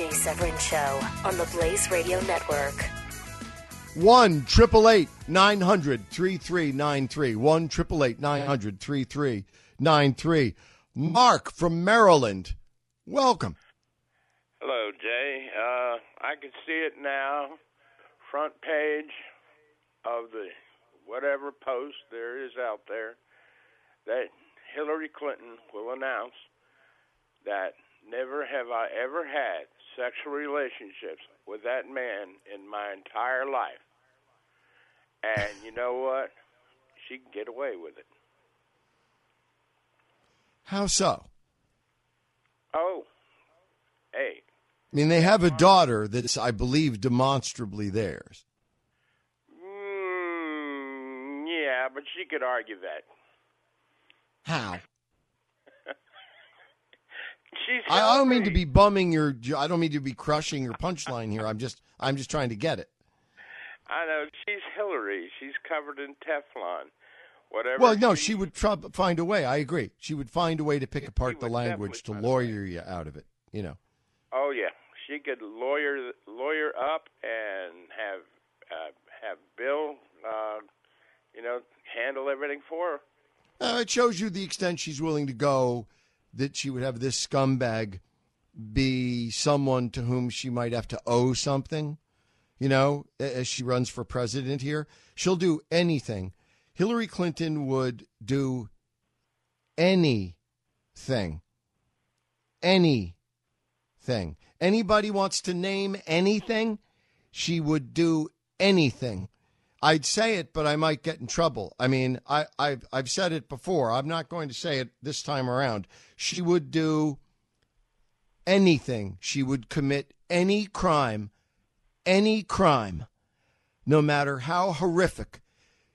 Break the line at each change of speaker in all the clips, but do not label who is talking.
Jay Severin Show on the Blaze Radio Network.
1 888 900 3393. 1 888 900 3393. Mark from Maryland, welcome.
Hello, Jay. Uh, I can see it now. Front page of the whatever post there is out there that Hillary Clinton will announce that never have I ever had sexual relationships with that man in my entire life. And you know what? She can get away with it.
How so?
Oh, hey.
I mean, they have a daughter that's, I believe, demonstrably theirs.
Mm, yeah, but she could argue that.
How?
She's
I, I don't mean to be bumming your. I don't mean to be crushing your punchline here. I'm just. I'm just trying to get it.
I know she's Hillary. She's covered in Teflon. Whatever.
Well, no, she would try, find a way. I agree. She would find a way to pick apart the language to
definitely find a way.
lawyer you out of it. You know.
Oh yeah, she could lawyer lawyer up and have uh, have Bill, uh, you know, handle everything for her.
Uh, it shows you the extent she's willing to go. That she would have this scumbag be someone to whom she might have to owe something. You know, as she runs for president here, she'll do anything. Hillary Clinton would do anything. Anything. Anybody wants to name anything, she would do anything. I'd say it, but I might get in trouble. I mean, I, I've, I've said it before. I'm not going to say it this time around. She would do anything. She would commit any crime, any crime, no matter how horrific.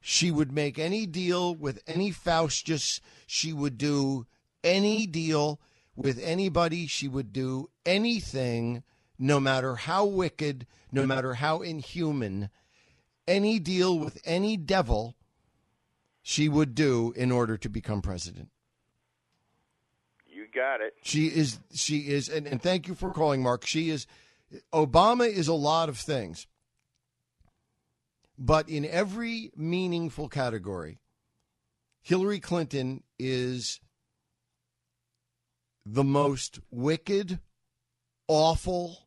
She would make any deal with any Faustus. She would do any deal with anybody. She would do anything, no matter how wicked, no matter how inhuman any deal with any devil she would do in order to become president.
You got it.
She is she is and, and thank you for calling Mark. She is Obama is a lot of things. But in every meaningful category, Hillary Clinton is the most wicked, awful,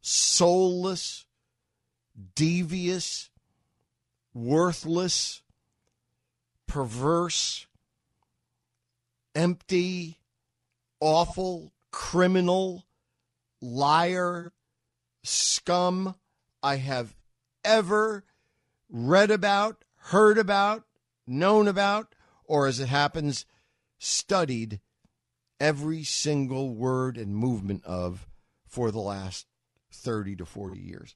soulless, devious, worthless, perverse, empty, awful, criminal, liar, scum I have ever read about, heard about, known about, or as it happens, studied every single word and movement of for the last 30 to 40 years.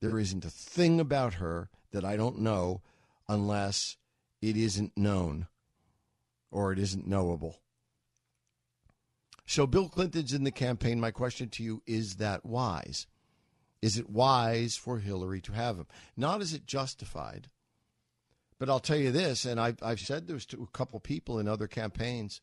There isn't a thing about her that I don't know unless it isn't known or it isn't knowable. So, Bill Clinton's in the campaign. My question to you is that wise? Is it wise for Hillary to have him? Not is it justified, but I'll tell you this, and I've, I've said this to a couple people in other campaigns.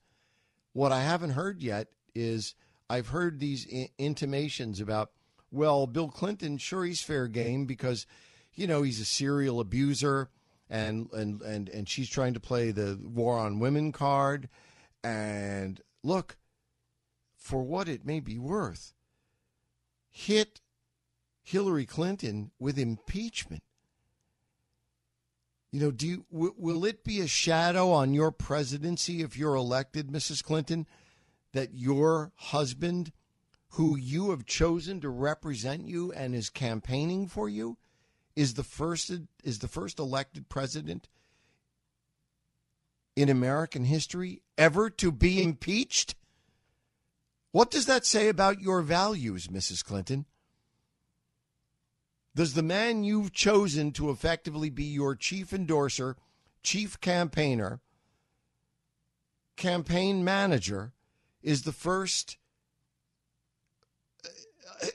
What I haven't heard yet is I've heard these I- intimations about well, Bill Clinton, sure, he's fair game because, you know, he's a serial abuser and, and, and, and she's trying to play the war on women card. And look, for what it may be worth, hit Hillary Clinton with impeachment. You know, do you, w- will it be a shadow on your presidency if you're elected, Mrs. Clinton, that your husband, who you have chosen to represent you and is campaigning for you, is the first is the first elected president in American history ever to be impeached? What does that say about your values, Mrs. Clinton? Does the man you've chosen to effectively be your chief endorser, chief campaigner, campaign manager, is the first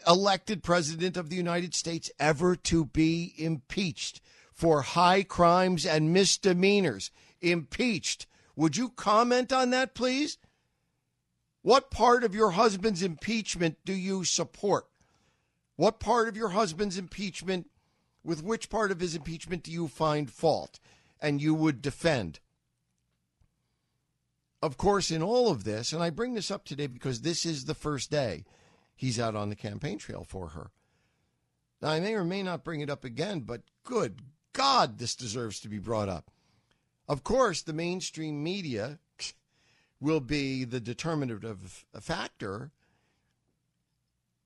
elected president of the United States ever to be impeached for high crimes and misdemeanors? Impeached. Would you comment on that, please? What part of your husband's impeachment do you support? What part of your husband's impeachment, with which part of his impeachment do you find fault and you would defend? Of course, in all of this, and I bring this up today because this is the first day he's out on the campaign trail for her. Now, I may or may not bring it up again, but good God, this deserves to be brought up. Of course, the mainstream media will be the determinative factor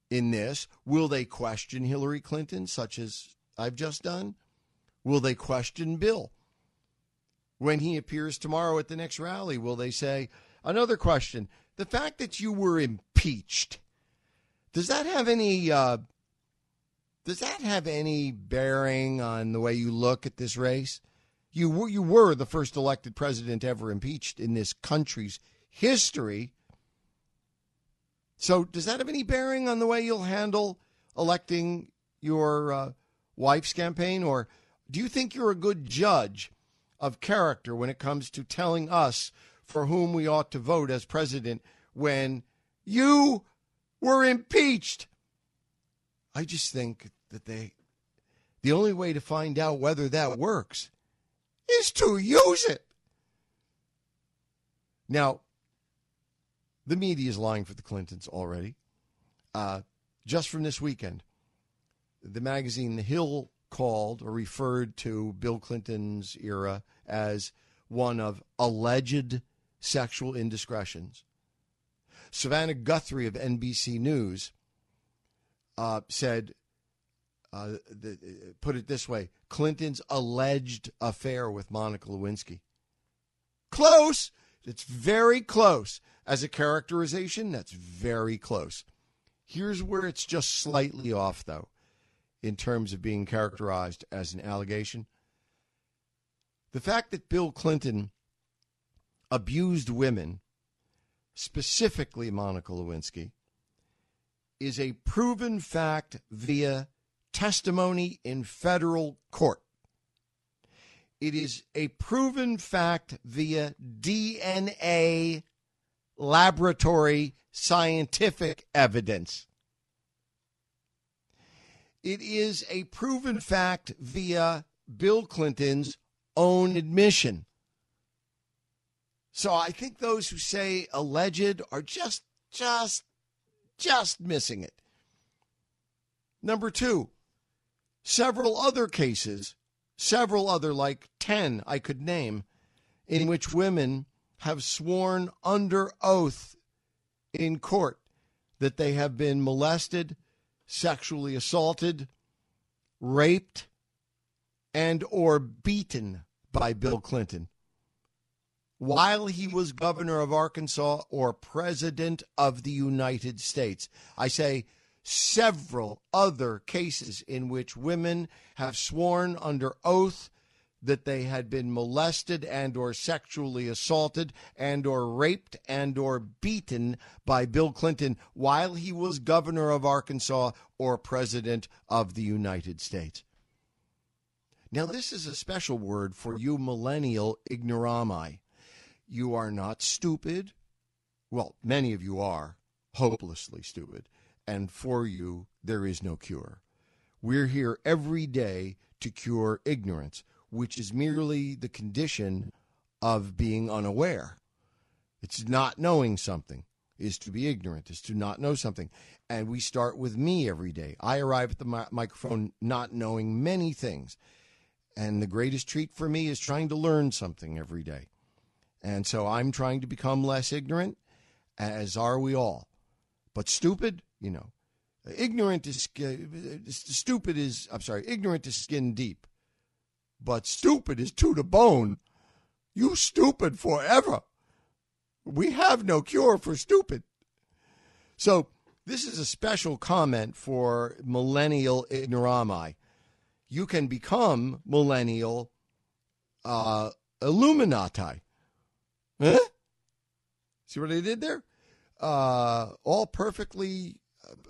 in this. Will they question Hillary Clinton, such as I've just done? Will they question Bill? When he appears tomorrow at the next rally, will they say, another question, the fact that you were impeached, does that have any uh, does that have any bearing on the way you look at this race? You were, you were the first elected president ever impeached in this country's history. So, does that have any bearing on the way you'll handle electing your uh, wife's campaign? Or do you think you're a good judge of character when it comes to telling us for whom we ought to vote as president when you were impeached? I just think that they, the only way to find out whether that works is to use it. Now, the media is lying for the Clintons already. Uh, just from this weekend, the magazine The Hill called or referred to Bill Clinton's era as one of alleged sexual indiscretions. Savannah Guthrie of NBC News uh, said, uh, the, put it this way Clinton's alleged affair with Monica Lewinsky. Close! It's very close. As a characterization, that's very close. Here's where it's just slightly off, though, in terms of being characterized as an allegation. The fact that Bill Clinton abused women, specifically Monica Lewinsky, is a proven fact via testimony in federal court. It is a proven fact via DNA laboratory scientific evidence. It is a proven fact via Bill Clinton's own admission. So I think those who say alleged are just, just, just missing it. Number two, several other cases, several other, like 10 I could name, in which women have sworn under oath in court that they have been molested, sexually assaulted, raped, and or beaten by Bill Clinton while he was governor of Arkansas or president of the United States. I say several other cases in which women have sworn under oath that they had been molested and or sexually assaulted and or raped and or beaten by Bill Clinton while he was governor of Arkansas or president of the United States. Now this is a special word for you millennial ignorami. You are not stupid. Well, many of you are hopelessly stupid and for you there is no cure. We're here every day to cure ignorance, which is merely the condition of being unaware. It's not knowing something, is to be ignorant, is to not know something. And we start with me every day. I arrive at the mi- microphone not knowing many things. And the greatest treat for me is trying to learn something every day. And so I'm trying to become less ignorant, as are we all. But stupid, you know, ignorant is stupid is I'm sorry, ignorant is skin deep, but stupid is to the bone. You stupid forever. We have no cure for stupid. So this is a special comment for millennial ignorami. You can become millennial uh, Illuminati. Huh? See what I did there? Uh, all perfectly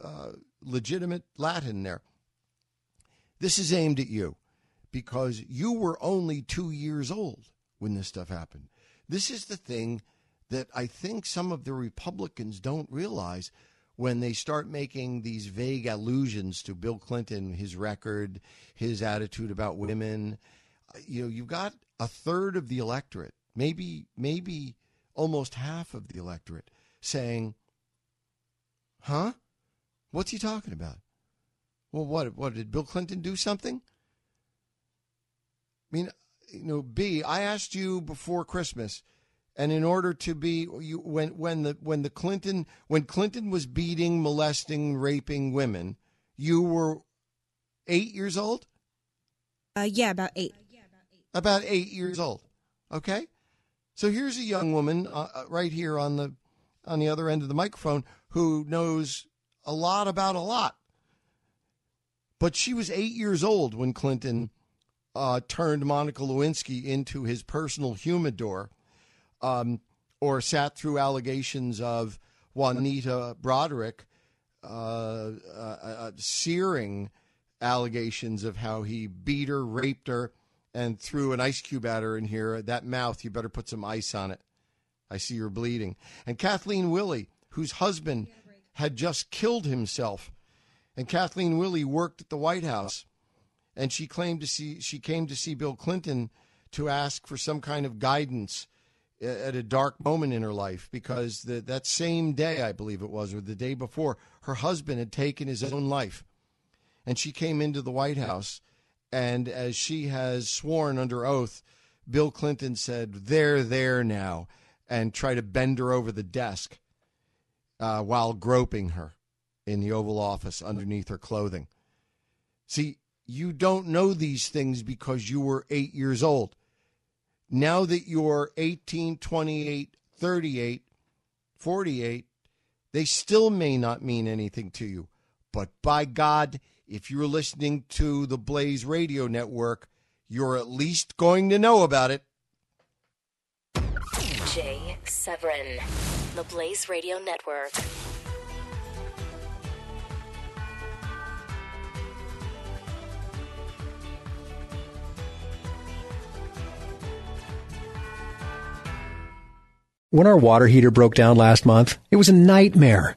uh, legitimate Latin there. This is aimed at you because you were only two years old when this stuff happened. This is the thing that I think some of the Republicans don't realize when they start making these vague allusions to Bill Clinton, his record, his attitude about women. You know, you've got a third of the electorate, maybe maybe almost half of the electorate saying, "Huh? What's he talking about? Well, what what did Bill Clinton do something? I mean, you know, B, I asked you before Christmas, and in order to be you when when the when the Clinton when Clinton was beating, molesting, raping women, you were eight years old.
Uh, yeah, about eight.
About eight years old. Okay, so here's a young woman uh, uh right here on the on the other end of the microphone who knows a lot about a lot. But she was eight years old when Clinton uh, turned Monica Lewinsky into his personal humidor um, or sat through allegations of Juanita Broaddrick uh, uh, uh, searing allegations of how he beat her, raped her, and threw an ice cube at her in here. Uh, that mouth, you better put some ice on it. I see you're bleeding. And Kathleen Willey, whose husband had just killed himself. And Kathleen Willey worked at the White House, and she claimed to see she came to see Bill Clinton to ask for some kind of guidance uh, at a dark moment in her life because the, that same day, I believe it was, or the day before, her husband had taken his own life. And she came into the White House, and as she has sworn under oath, Bill Clinton said, They're there now, and try to bend her over the desk uh, while groping her in the Oval Office underneath her clothing. See, you don't know these things because you were eight years old. Now that you're 18, 28, 38, 48, they still may not mean anything to you. But by God, if you're listening to the Blaze Radio Network, you're at least going to know about it.
Jay Severin, the Blaze Radio Network.
When our water heater broke down last month, it was a nightmare.